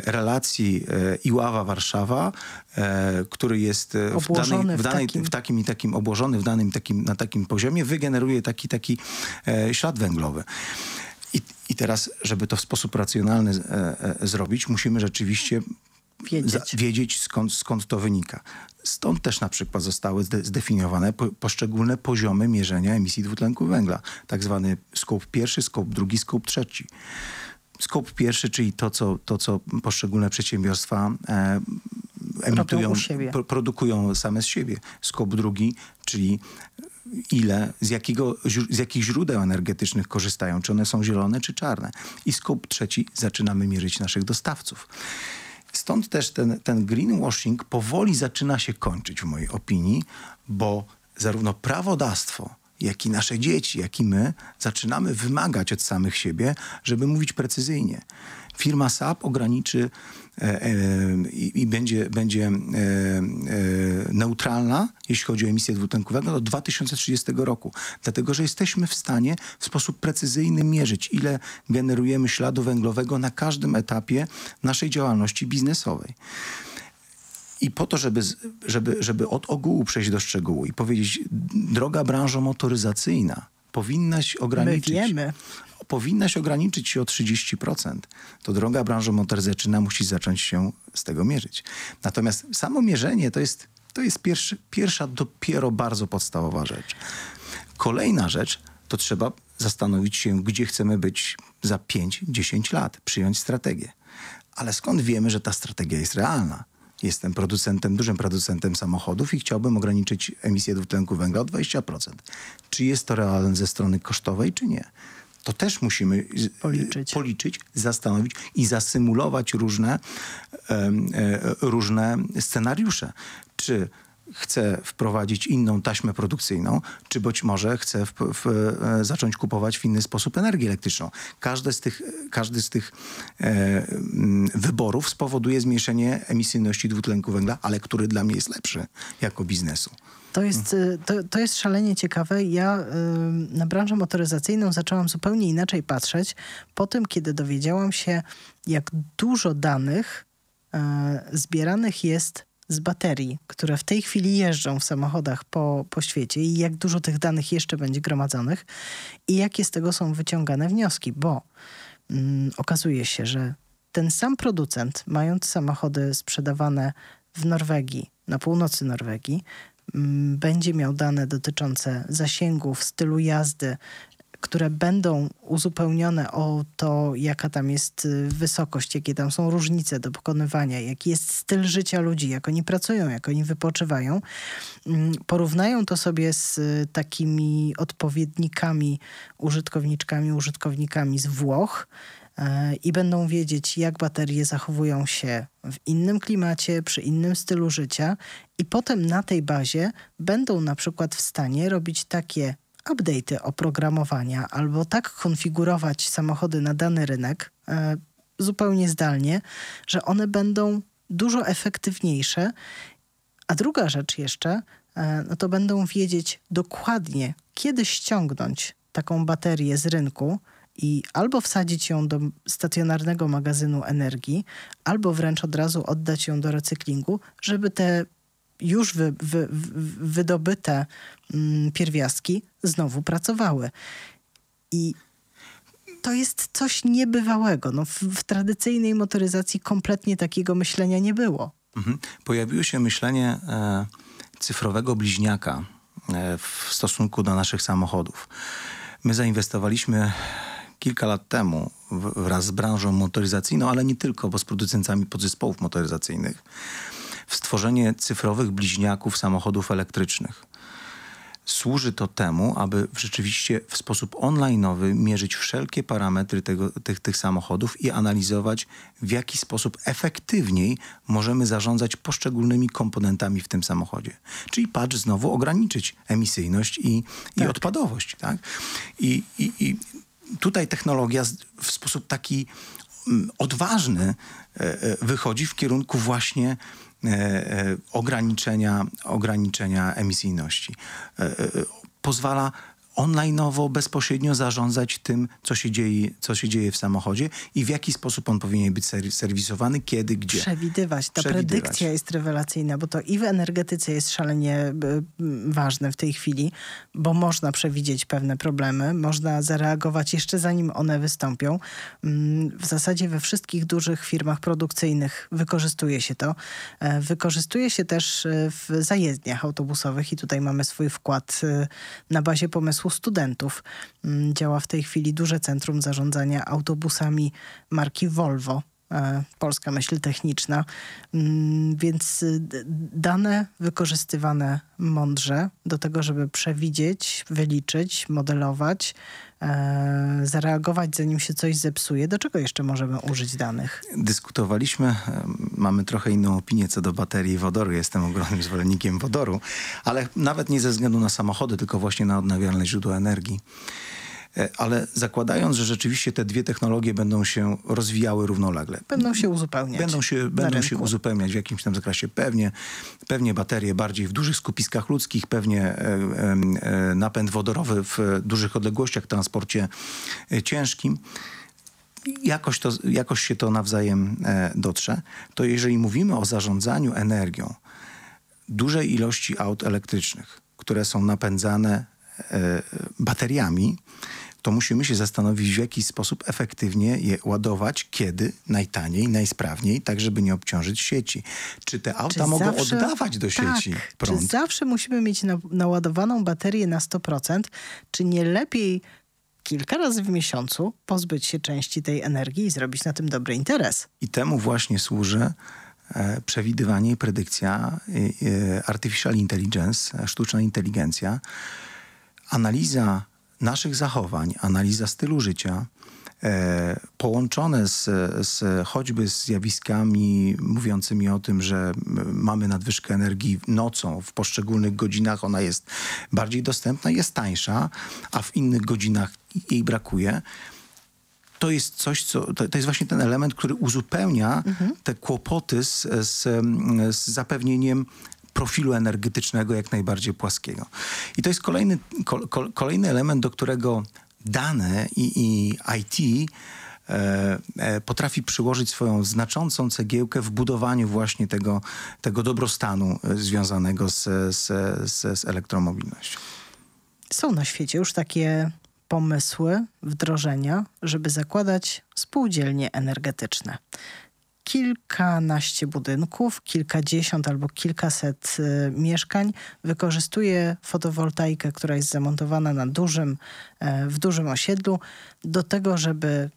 relacji e, Iława-Warszawa, e, który jest e, w, Obłożony danej, w, w danej, takim- w takim i takim obłożony w danym takim, na takim poziomie, wygeneruje taki, taki e, ślad węglowy. I, I teraz, żeby to w sposób racjonalny e, e, zrobić, musimy rzeczywiście Wiedzieć. wiedzieć skąd, skąd to wynika. Stąd też na przykład zostały zde, zdefiniowane po, poszczególne poziomy mierzenia emisji dwutlenku węgla. Tak zwany skop pierwszy, skop drugi, skop trzeci. Skop pierwszy, czyli to, co, to, co poszczególne przedsiębiorstwa e, emitują, pro, produkują same z siebie. Skop drugi, czyli ile, z, jakiego, z jakich źródeł energetycznych korzystają, czy one są zielone, czy czarne. I skop trzeci zaczynamy mierzyć naszych dostawców. Stąd też ten, ten greenwashing powoli zaczyna się kończyć, w mojej opinii, bo zarówno prawodawstwo, jak i nasze dzieci, jak i my zaczynamy wymagać od samych siebie, żeby mówić precyzyjnie. Firma SAP ograniczy e, e, i, będzie, będzie e, e, neutralna, jeśli chodzi o emisję dwutlenku węgla, do 2030 roku. Dlatego, że jesteśmy w stanie w sposób precyzyjny mierzyć, ile generujemy śladu węglowego na każdym etapie naszej działalności biznesowej. I po to, żeby, żeby, żeby od ogółu przejść do szczegółu i powiedzieć, droga branżo motoryzacyjna, powinnaś ograniczyć... wiemy. Powinnaś ograniczyć się o 30%. To droga branżo motoryzacyjna musi zacząć się z tego mierzyć. Natomiast samo mierzenie to jest, to jest pierwszy, pierwsza dopiero bardzo podstawowa rzecz. Kolejna rzecz to trzeba zastanowić się, gdzie chcemy być za 5-10 lat, przyjąć strategię. Ale skąd wiemy, że ta strategia jest realna? Jestem producentem, dużym producentem samochodów i chciałbym ograniczyć emisję dwutlenku węgla o 20%. Czy jest to realne ze strony kosztowej, czy nie? To też musimy z- Policzyć. policzyć zastanowić i zasymulować różne, e, różne scenariusze. Czy chcę wprowadzić inną taśmę produkcyjną, czy być może chcę w, w, e, zacząć kupować w inny sposób energię elektryczną. Każdy z tych, każdy z tych e, mm, wyborów spowoduje zmniejszenie emisyjności dwutlenku węgla, ale który dla mnie jest lepszy jako biznesu. To jest, y, to, to jest szalenie ciekawe. Ja y, na branżę motoryzacyjną zaczęłam zupełnie inaczej patrzeć po tym, kiedy dowiedziałam się, jak dużo danych y, zbieranych jest z baterii, które w tej chwili jeżdżą w samochodach po, po świecie i jak dużo tych danych jeszcze będzie gromadzonych i jakie z tego są wyciągane wnioski, bo mm, okazuje się, że ten sam producent, mając samochody sprzedawane w Norwegii, na północy Norwegii, mm, będzie miał dane dotyczące zasięgów, stylu jazdy, które będą uzupełnione o to, jaka tam jest y, wysokość, jakie tam są różnice do pokonywania, jaki jest styl życia ludzi, jak oni pracują, jak oni wypoczywają. Mm, Porównają to sobie z y, takimi odpowiednikami, użytkowniczkami, użytkownikami z Włoch e, i będą wiedzieć, jak baterie zachowują się w innym klimacie, przy innym stylu życia, i potem na tej bazie będą na przykład w stanie robić takie update'y oprogramowania albo tak konfigurować samochody na dany rynek, e, zupełnie zdalnie, że one będą dużo efektywniejsze. A druga rzecz jeszcze, e, no to będą wiedzieć dokładnie, kiedy ściągnąć taką baterię z rynku i albo wsadzić ją do stacjonarnego magazynu energii, albo wręcz od razu oddać ją do recyklingu, żeby te już wy, wy, wy, wydobyte mm, pierwiastki znowu pracowały. I to jest coś niebywałego. No, w, w tradycyjnej motoryzacji kompletnie takiego myślenia nie było. Mhm. Pojawiło się myślenie e, cyfrowego bliźniaka e, w stosunku do naszych samochodów. My zainwestowaliśmy kilka lat temu wraz z branżą motoryzacyjną, ale nie tylko, bo z producentami podzespołów motoryzacyjnych, w stworzenie cyfrowych bliźniaków samochodów elektrycznych. Służy to temu, aby rzeczywiście w sposób onlineowy mierzyć wszelkie parametry tego, tych, tych samochodów i analizować, w jaki sposób efektywniej możemy zarządzać poszczególnymi komponentami w tym samochodzie. Czyli patrz znowu ograniczyć emisyjność i, i odpadowość. Tak? I, i, I tutaj technologia w sposób taki mm, odważny e, e, wychodzi w kierunku właśnie ograniczenia, ograniczenia emisyjności. E, e, Pozwala onlineowo, bezpośrednio zarządzać tym, co się, dzieje, co się dzieje w samochodzie i w jaki sposób on powinien być ser- serwisowany, kiedy, gdzie. Przewidywać. Ta Przewidywać. predykcja jest rewelacyjna, bo to i w energetyce jest szalenie m, ważne w tej chwili, bo można przewidzieć pewne problemy, można zareagować jeszcze zanim one wystąpią. Mm, W zasadzie we wszystkich dużych firmach produkcyjnych wykorzystuje się to. E, Wykorzystuje się też e, w zajezdniach autobusowych i tutaj mamy swój wkład e, na bazie pomysłu studentów. Mm, Działa w tej chwili duże centrum zarządzania autobusami marki Volvo polska myśl techniczna, Mm, więc y, dane wykorzystywane mądrze do tego, żeby przewidzieć, wyliczyć, modelować, e, zareagować zanim się coś zepsuje. Do czego jeszcze możemy użyć danych? dyskutowaliśmy, em, mamy trochę inną opinię co do baterii wodoru. Jestem ogromnym zwolennikiem wodoru, ale nawet nie ze względu na samochody, tylko właśnie na odnawialne źródła energii. E, Ale zakładając, że rzeczywiście te dwie technologie będą się rozwijały równolegle. Będą się uzupełniać. Będą się, będą się uzupełniać w jakimś tam zakresie. Pewnie, pewnie baterie bardziej w dużych skupiskach ludzkich, pewnie e, e, napęd wodorowy w dużych odległościach, transporcie e, ciężkim. Jakoś, to, jakoś się to nawzajem dotrze. To jeżeli mówimy o zarządzaniu energią dużej ilości aut elektrycznych, które są napędzane bateriami, to musimy się zastanowić, w jaki sposób efektywnie je ładować, kiedy, najtaniej, najsprawniej, tak żeby nie obciążyć sieci. Czy te auta Czy mogą zawsze- oddawać do sieci tak, prąd? Czy zawsze musimy mieć na, naładowaną baterię na 100%? Czy nie lepiej kilka razy w miesiącu pozbyć się części tej energii i zrobić na tym dobry interes? I temu właśnie służy e, przewidywanie i predykcja, e, e, artificial intelligence, sztuczna inteligencja, analiza naszych zachowań, analiza stylu życia, e, połączone z, z choćby z zjawiskami mówiącymi o tym, że mamy nadwyżkę energii nocą, w poszczególnych godzinach ona jest bardziej dostępna, jest tańsza, a w innych godzinach jej brakuje to jest coś, co, to, to jest właśnie ten element, który uzupełnia te kłopoty z, z, z zapewnieniem profilu energetycznego jak najbardziej płaskiego. I to jest kolejny, kol, kol, kolejny element, do którego dane i, i IT e, e, potrafi przyłożyć swoją znaczącą cegiełkę w budowaniu właśnie tego, tego dobrostanu e, związanego z, z, z, z elektromobilnością. Są na świecie już takie pomysły, wdrożenia, żeby zakładać spółdzielnie energetyczne. Kilkanaście budynków, kilkadziesiąt albo kilkaset y, mieszkań wykorzystuje fotowoltaikę, która jest zamontowana na dużym, e, w dużym osiedlu, do tego, żeby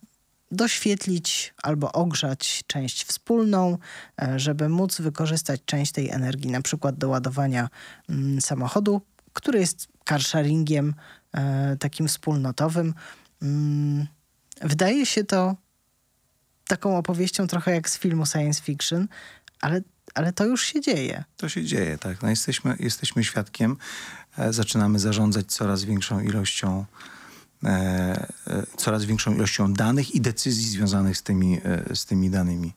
doświetlić albo ogrzać część wspólną, e, żeby móc wykorzystać część tej energii na przykład do ładowania mm, samochodu, który jest carsharingiem e, takim wspólnotowym. Mm, Wydaje się to taką opowieścią trochę jak z filmu science fiction, ale, ale to już się dzieje. To się dzieje, tak. No jesteśmy, jesteśmy świadkiem. E, zaczynamy zarządzać coraz większą ilością e, e, coraz większą ilością danych i decyzji związanych z tymi, e, z tymi danymi.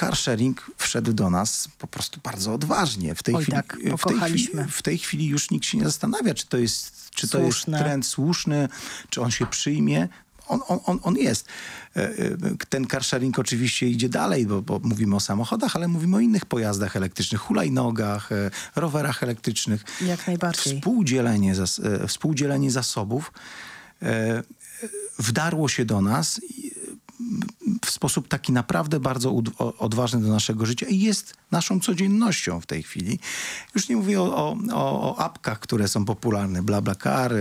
Car sharing wszedł do nas po prostu bardzo odważnie. W tej, Oj chwili, tak, w, tej chwili, w tej chwili już nikt się nie zastanawia, czy to jest, czy to jest trend słuszny, czy on się przyjmie. On, on, on, jest. E, e, Ten car sharing oczywiście idzie dalej, bo, bo mówimy o samochodach, ale mówimy o innych pojazdach elektrycznych, hulajnogach, e, rowerach elektrycznych. Jak najbardziej. Współdzielenie, zas, współdzielenie zasobów wdarło się do nas w sposób taki naprawdę bardzo odważny do naszego życia i jest naszą codziennością w tej chwili. Już nie mówię o, o, o, apkach, które są popularne, BlaBlaCar e,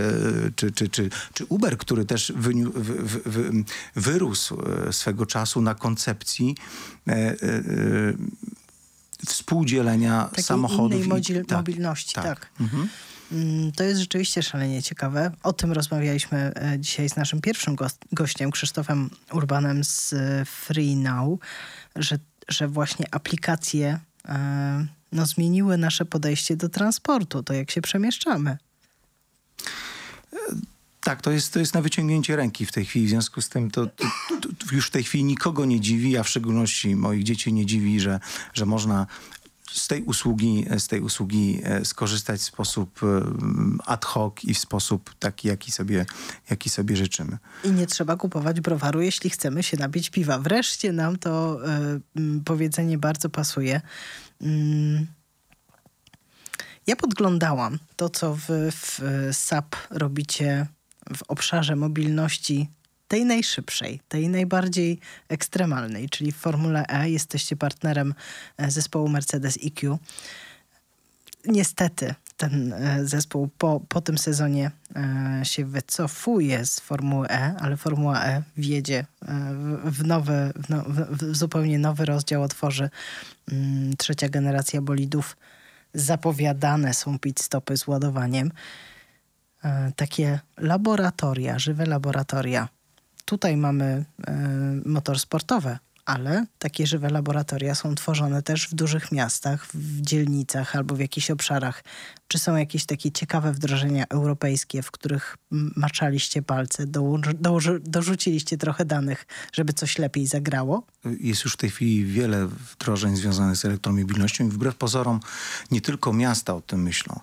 czy, czy, czy, czy Uber, który też wy, wy, wy, wyrósł e, swego czasu na koncepcji e, e, e, współdzielenia Takiej samochodów. innej i- modzi- tak, mobilności, tak. Mhm. Mm, To jest rzeczywiście szalenie ciekawe. O tym rozmawialiśmy e, dzisiaj z naszym pierwszym gościem, Krzysztofem Urbanem z e, Free Now, że, że właśnie aplikacje e, no, zmieniły nasze podejście do transportu, to jak się przemieszczamy. Tak, to jest, to jest na wyciągnięcie ręki w tej chwili. W związku z tym to, to, to już w tej chwili nikogo nie dziwi, a w szczególności moich dzieci nie dziwi, że, że można z tej usługi, z tej usługi e, skorzystać w sposób e, ad hoc i w sposób taki, jaki sobie, jaki sobie życzymy. I nie trzeba kupować browaru, jeśli chcemy się napić piwa. Wreszcie nam to e, mm, powiedzenie bardzo pasuje. Mm. Ja podglądałam to, co w e, SAP robicie w obszarze mobilności tej najszybszej, tej najbardziej ekstremalnej, czyli w Formule E. Jesteście partnerem e, zespołu Mercedes EQ. Niestety ten e, zespół po, po tym sezonie e, się wycofuje z Formuły E, ale Formuła E wjedzie w, nowy, no, w, w zupełnie nowy rozdział, otworzy mm, trzecia generacja bolidów. Zapowiadane są pit stopy z ładowaniem. Takie laboratoria, żywe laboratoria. Tutaj mamy e, motorsportowe, ale takie żywe laboratoria są tworzone też w dużych miastach, w dzielnicach albo w jakichś obszarach. Czy są jakieś takie ciekawe wdrożenia europejskie, w których maczaliście palce, dołoży, dorzuciliście trochę danych, żeby coś lepiej zagrało? Jest już w tej chwili wiele wdrożeń związanych z elektromobilnością i wbrew pozorom nie tylko miasta o tym myślą.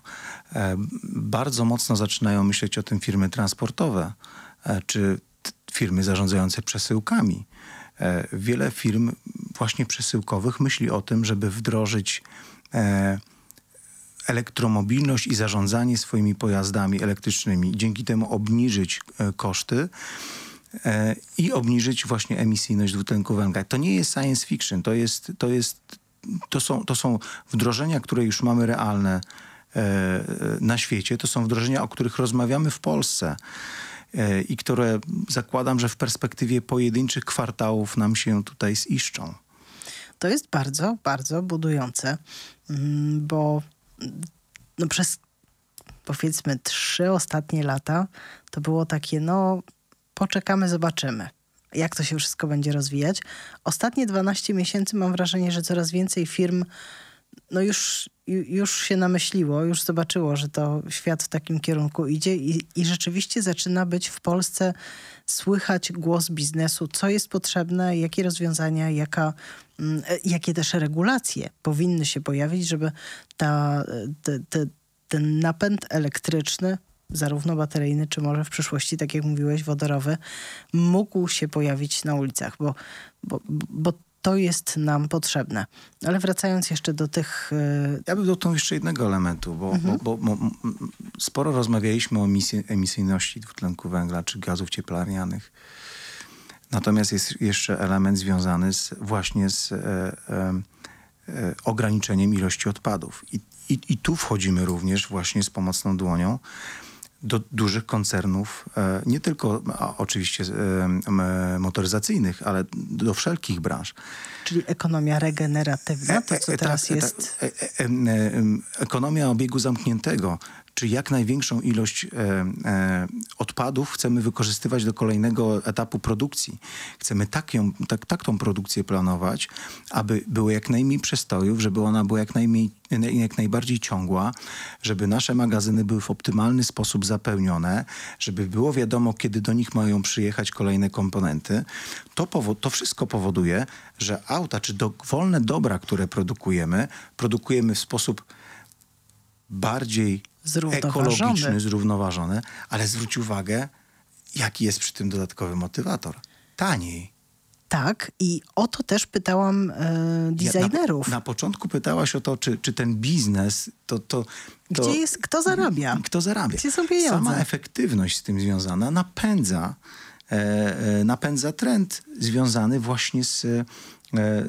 E, Bardzo mocno zaczynają myśleć o tym firmy transportowe e, czy firmy zarządzające przesyłkami. E, Wiele firm właśnie przesyłkowych myśli o tym, żeby wdrożyć e, elektromobilność i zarządzanie swoimi pojazdami elektrycznymi, dzięki temu obniżyć e, koszty i obniżyć właśnie emisyjność dwutlenku węgla. To nie jest science fiction, to, jest, to, jest, to, są, to są wdrożenia, które już mamy realne na świecie. To są wdrożenia, o których rozmawiamy w Polsce i które zakładam, że w perspektywie pojedynczych kwartałów nam się tutaj ziszczą. To jest bardzo, bardzo budujące, mm, bo mm, no przez powiedzmy trzy ostatnie lata to było takie, no poczekamy, zobaczymy. Jak to się wszystko będzie rozwijać. Ostatnie 12 miesięcy mam wrażenie, że coraz więcej firm no już, ju- już się namyśliło, już zobaczyło, że to świat w takim kierunku idzie i, i rzeczywiście zaczyna być w Polsce słychać głos biznesu, co jest potrzebne, jakie rozwiązania, jaka, mm, e, jakie też regulacje powinny się pojawić, żeby ta, te, te, ten napęd elektryczny, zarówno bateryjny, czy może w przyszłości, tak jak mówiłeś, wodorowy, mógł się pojawić na ulicach, bo, bo, bo to jest nam potrzebne. Ale wracając jeszcze do tych... e, Ja bym dotknął jeszcze jednego elementu, bo, bo, bo, bo m- sporo rozmawialiśmy o emisji, emisyjności dwutlenku węgla czy gazów cieplarnianych. Natomiast jest jeszcze element związany z, właśnie z e, e, e, ograniczeniem ilości odpadów. I, i, I tu wchodzimy również właśnie z pomocną dłonią do dużych koncernów, e, nie tylko oczywiście e, motoryzacyjnych, ale do wszelkich branż. Czyli ekonomia regeneratywna, to co E, e, teraz jest... e, e, e, Ekonomia obiegu zamkniętego, czy jak największą ilość e, e, odpadów chcemy wykorzystywać do kolejnego etapu produkcji. Chcemy tak, ją, tak, tak tą produkcję planować, aby było jak najmniej przestojów, żeby ona była jak, najmniej, jak najbardziej ciągła, żeby nasze magazyny były w optymalny sposób zapełnione, żeby było wiadomo, kiedy do nich mają przyjechać kolejne komponenty. To, to wszystko powoduje, że auta, czy dowolne dobra, które produkujemy, produkujemy w sposób bardziej Zrównoważony. ekologiczny, zrównoważony, ale zwróć uwagę, jaki jest przy tym dodatkowy motywator. Taniej. Tak, i o to też pytałam e, designerów. Ja na, na początku pytałaś o to, czy, czy ten biznes to, to, to... Gdzie jest, kto zarabia? Kto zarabia? Gdzie są pieniądze? Sama efektywność z tym związana napędza, e, e, napędza trend związany właśnie z,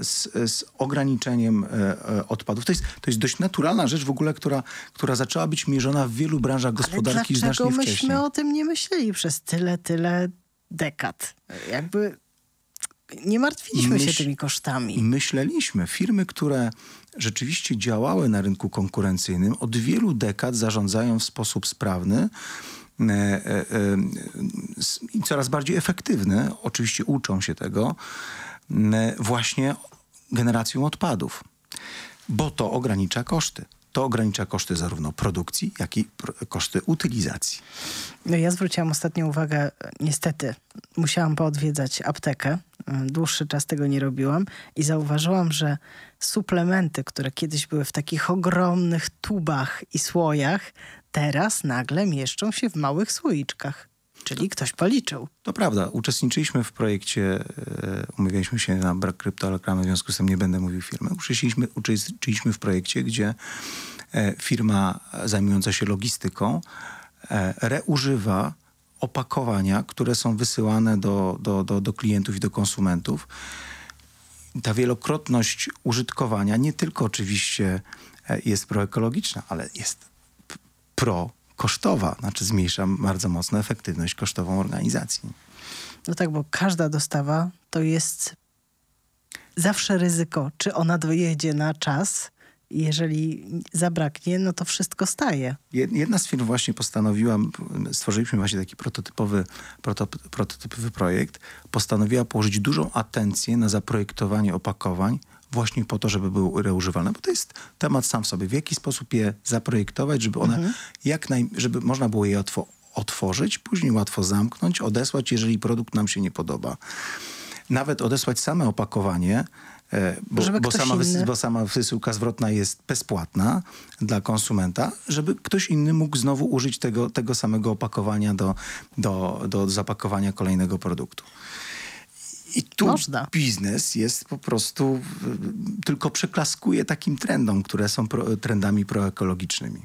z, z ograniczeniem e, e, odpadów. To jest, to jest dość naturalna rzecz w ogóle, która, która zaczęła być mierzona w wielu branżach Ale gospodarki dlaczego znacznie myśmy wcześniej. o tym nie myśleli przez tyle, tyle dekad? Jakby nie martwiliśmy się Myśl- tymi kosztami. Myśleliśmy, firmy, które rzeczywiście działały na rynku konkurencyjnym, od wielu dekad zarządzają w sposób sprawny e, e, e, i coraz bardziej efektywny, oczywiście uczą się tego, właśnie generacją odpadów, bo to ogranicza koszty. To ogranicza koszty zarówno produkcji, jak i koszty utylizacji. No ja zwróciłam ostatnio uwagę, niestety, musiałam poodwiedzać aptekę. Dłuższy czas tego nie robiłam i zauważyłam, że suplementy, które kiedyś były w takich ogromnych tubach i słojach, teraz nagle mieszczą się w małych słoiczkach. Czyli ktoś policzył. To prawda, uczestniczyliśmy w projekcie, e, umawialiśmy się na brak kryptoreklamy, w związku z tym nie będę mówił firmy. Uczestniczyliśmy, uczestniczyliśmy w projekcie, gdzie e, firma zajmująca się logistyką e, reużywa opakowania, które są wysyłane do, do, do, do klientów i do konsumentów. Ta wielokrotność użytkowania nie tylko oczywiście e, jest proekologiczna, ale jest p- pro-kosztowa, znaczy zmniejsza bardzo mocno efektywność kosztową organizacji. No tak, bo każda dostawa to jest zawsze ryzyko, czy ona dojedzie na czas. Jeżeli zabraknie, no to wszystko staje. Jed- Jedna z firm właśnie postanowiła, stworzyliśmy właśnie taki prototypowy, proto, prototypowy projekt, postanowiła położyć dużą atencję na zaprojektowanie opakowań właśnie po to, żeby były reużywalne, bo to jest temat sam w sobie. W jaki sposób je zaprojektować, żeby one jak naj, żeby można było je łatwo otworzyć, później łatwo zamknąć, odesłać, jeżeli produkt nam się nie podoba. Nawet odesłać same opakowanie, e, bo, bo, sama, bo sama wysyłka zwrotna jest bezpłatna dla konsumenta, żeby ktoś inny mógł znowu użyć tego, tego samego opakowania do, do, do zapakowania kolejnego produktu. I tu Można. biznes jest po prostu, tylko przyklaskuje takim trendom, które są pro, trendami proekologicznymi.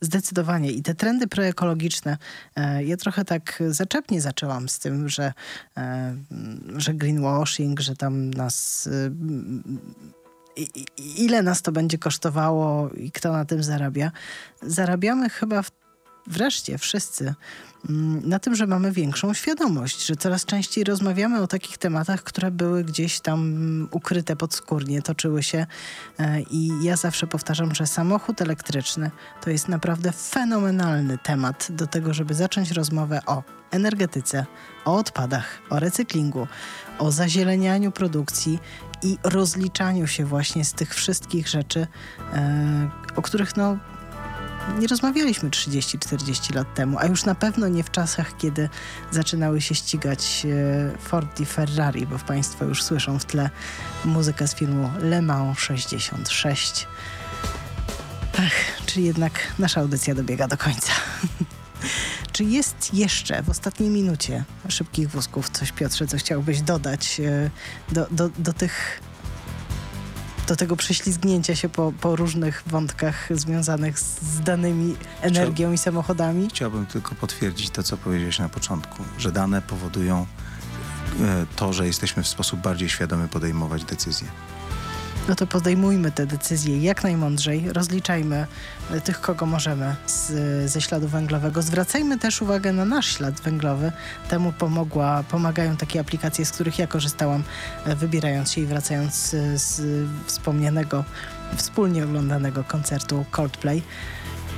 Zdecydowanie. I te trendy proekologiczne, e, ja trochę tak zaczepnie zaczęłam z tym, że, e, że greenwashing, że tam nas. e, Ile nas to będzie kosztowało i kto na tym zarabia? Zarabiamy chyba w, wreszcie wszyscy mm, na tym, że mamy większą świadomość, że coraz częściej rozmawiamy o takich tematach, które były gdzieś tam ukryte podskórnie, toczyły się. E, I ja zawsze powtarzam, że samochód elektryczny to jest naprawdę fenomenalny temat do tego, żeby zacząć rozmowę o energetyce, o odpadach, o recyklingu, o zazielenianiu produkcji i rozliczaniu się właśnie z tych wszystkich rzeczy, e, o których no nie rozmawialiśmy 30-40 lat temu, a już na pewno nie w czasach, kiedy zaczynały się ścigać e, Ford i Ferrari, bo Państwo już słyszą w tle muzykę z filmu Le Mans 66. Ach, czy jednak nasza audycja dobiega do końca. Czy jest jeszcze w ostatniej minucie szybkich wózków coś, Piotrze, co chciałbyś dodać e, do, do, do tych do tego prześlizgnięcia się po, po różnych wątkach związanych z, danymi energią i samochodami? Chciałbym tylko potwierdzić to, co powiedziałeś na początku, że dane powodują e, to, że jesteśmy w sposób bardziej świadomy podejmować decyzje. No to podejmujmy te decyzje jak najmądrzej, rozliczajmy e, tych, kogo możemy z, ze śladu węglowego. Zwracajmy też uwagę na nasz ślad węglowy. Temu pomogła, pomagają takie aplikacje, z których ja korzystałam, e, wybierając się i wracając z, z wspomnianego, wspólnie oglądanego koncertu Coldplay.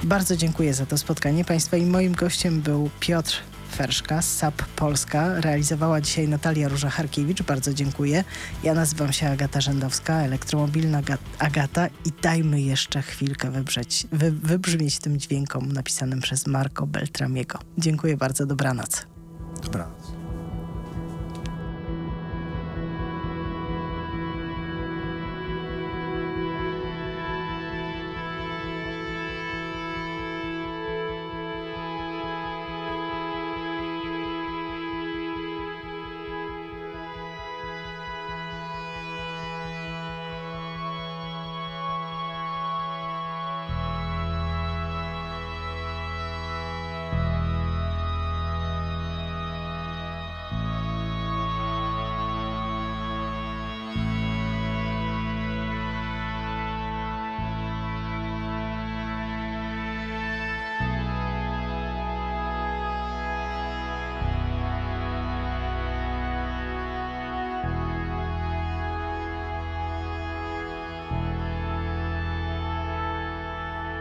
Bardzo dziękuję za to spotkanie Państwa i moim gościem był Piotr Ferszka z SAP Polska. Realizowała dzisiaj Natalia Róża-Harkiewicz. Bardzo dziękuję. Ja nazywam się Agata Rzędowska, elektromobilna Ga- Agata i dajmy jeszcze chwilkę wybrzeć, wy, wybrzmieć tym dźwiękom napisanym przez Marco Beltramiego. Dziękuję bardzo, dobranoc. Dobranoc.